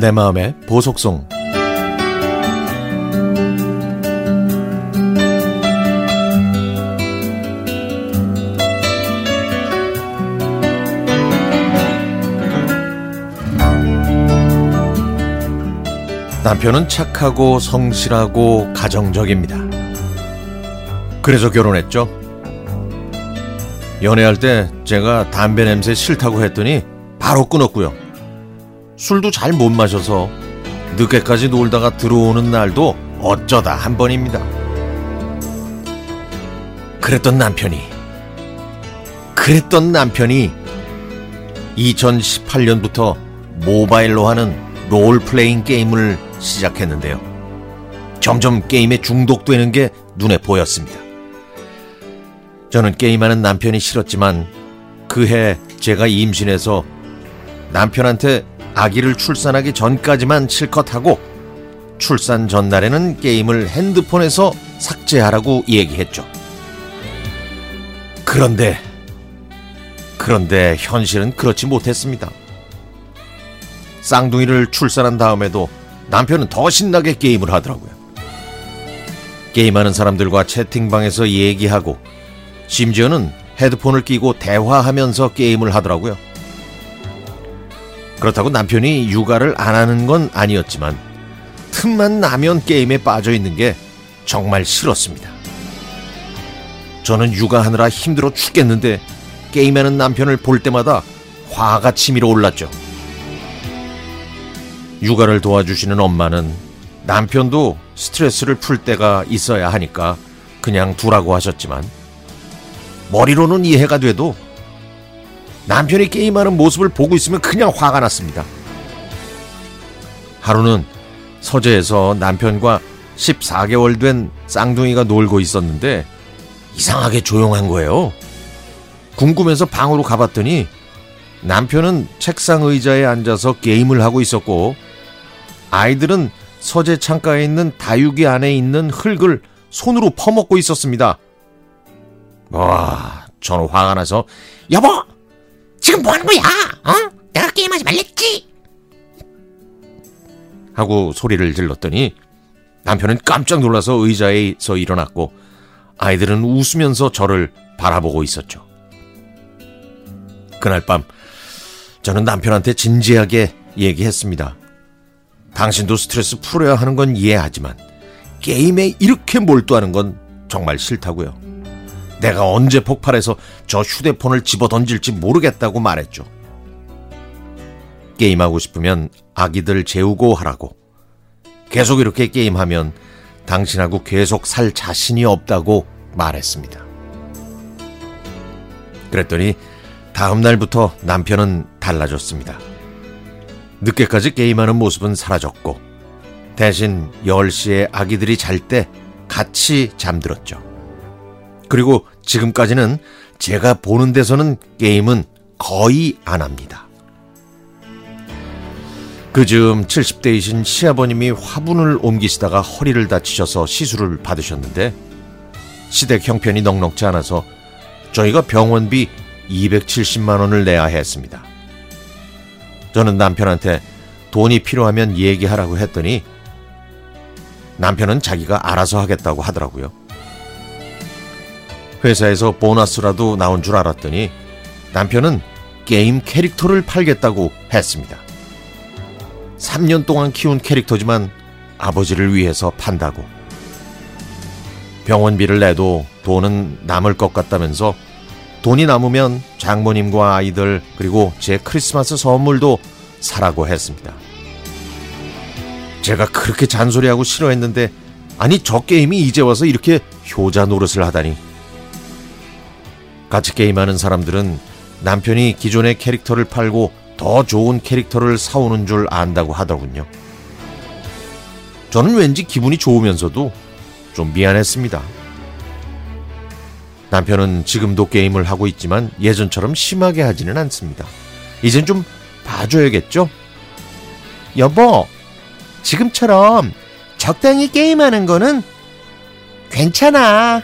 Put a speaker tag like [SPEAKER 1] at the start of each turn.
[SPEAKER 1] 내 마음의 보석송 남편은 착하고 성실하고 가정적입니다. 그래서 결혼했죠. 연애할 때 제가 담배 냄새 싫다고 했더니 바로 끊었고요. 술도 잘 못 마셔서 늦게까지 놀다가 들어오는 날도 어쩌다 한 번입니다. 그랬던 남편이, 그랬던 남편이 2018년부터 모바일로 하는 롤플레잉 게임을 시작했는데요. 점점 게임에 중독되는 게 눈에 보였습니다. 저는 게임하는 남편이 싫었지만 그해 제가 임신해서 남편한테 아기를 출산하기 전까지만 실컷 하고 출산 전날에는 게임을 핸드폰에서 삭제하라고 얘기했죠. 그런데, 그런데 현실은 그렇지 못했습니다. 쌍둥이를 출산한 다음에도 남편은 더 신나게 게임을 하더라고요. 게임하는 사람들과 채팅방에서 얘기하고 심지어는 헤드폰을 끼고 대화하면서 게임을 하더라고요. 그렇다고 남편이 육아를 안 하는 건 아니었지만 틈만 나면 게임에 빠져 있는 게 정말 싫었습니다. 저는 육아하느라 힘들어 죽겠는데 게임하는 남편을 볼 때마다 화가 치밀어 올랐죠. 육아를 도와주시는 엄마는 남편도 스트레스를 풀 때가 있어야 하니까 그냥 두라고 하셨지만 머리로는 이해가 돼도 남편이 게임하는 모습을 보고 있으면 그냥 화가 났습니다. 하루는 서재에서 남편과 14개월 된 쌍둥이가 놀고 있었는데 이상하게 조용한 거예요. 궁금해서 방으로 가봤더니 남편은 책상 의자에 앉아서 게임을 하고 있었고 아이들은 서재 창가에 있는 다육이 안에 있는 흙을 손으로 퍼먹고 있었습니다. 와, 저는 화가 나서
[SPEAKER 2] 여보, 지금 뭐 하는 거야? 어? 내가 게임하지 말랬지?
[SPEAKER 1] 하고 소리를 질렀더니 남편은 깜짝 놀라서 의자에서 일어났고 아이들은 웃으면서 저를 바라보고 있었죠. 그날 밤 저는 남편한테 진지하게 얘기했습니다. 당신도 스트레스 풀어야 하는 건 이해하지만 게임에 이렇게 몰두하는 건 정말 싫다고요. 내가 언제 폭발해서 저 휴대폰을 집어 던질지 모르겠다고 말했죠. 게임하고 싶으면 아기들 재우고 하라고. 계속 이렇게 게임하면 당신하고 계속 살 자신이 없다고 말했습니다. 그랬더니 다음 날부터 남편은 달라졌습니다. 늦게까지 게임하는 모습은 사라졌고 대신 10시에 아기들이 잘 때 같이 잠들었죠. 그리고 지금까지는 제가 보는 데서는 게임은 거의 안 합니다. 그 즈음 70대이신 시아버님이 화분을 옮기시다가 허리를 다치셔서 시술을 받으셨는데 시댁 형편이 넉넉지 않아서 저희가 병원비 270만 원을 내야 했습니다. 저는 남편한테 돈이 필요하면 얘기하라고 했더니 남편은 자기가 알아서 하겠다고 하더라고요. 회사에서 보너스라도 나온 줄 알았더니 남편은 게임 캐릭터를 팔겠다고 했습니다. 3년 동안 키운 캐릭터지만 아버지를 위해서 판다고. 병원비를 내도 돈은 남을 것 같다면서 돈이 남으면 장모님과 아이들 그리고 제 크리스마스 선물도 사라고 했습니다. 제가 그렇게 잔소리하고 싫어했는데 아니 저 게임이 이제 와서 이렇게 효자 노릇을 하다니. 같이 게임하는 사람들은 남편이 기존의 캐릭터를 팔고 더 좋은 캐릭터를 사오는 줄 안다고 하더군요. 저는 왠지 기분이 좋으면서도 좀 미안했습니다. 남편은 지금도 게임을 하고 있지만 예전처럼 심하게 하지는 않습니다. 이젠 좀 봐줘야겠죠?
[SPEAKER 2] 여보, 지금처럼 적당히 게임하는 거는 괜찮아.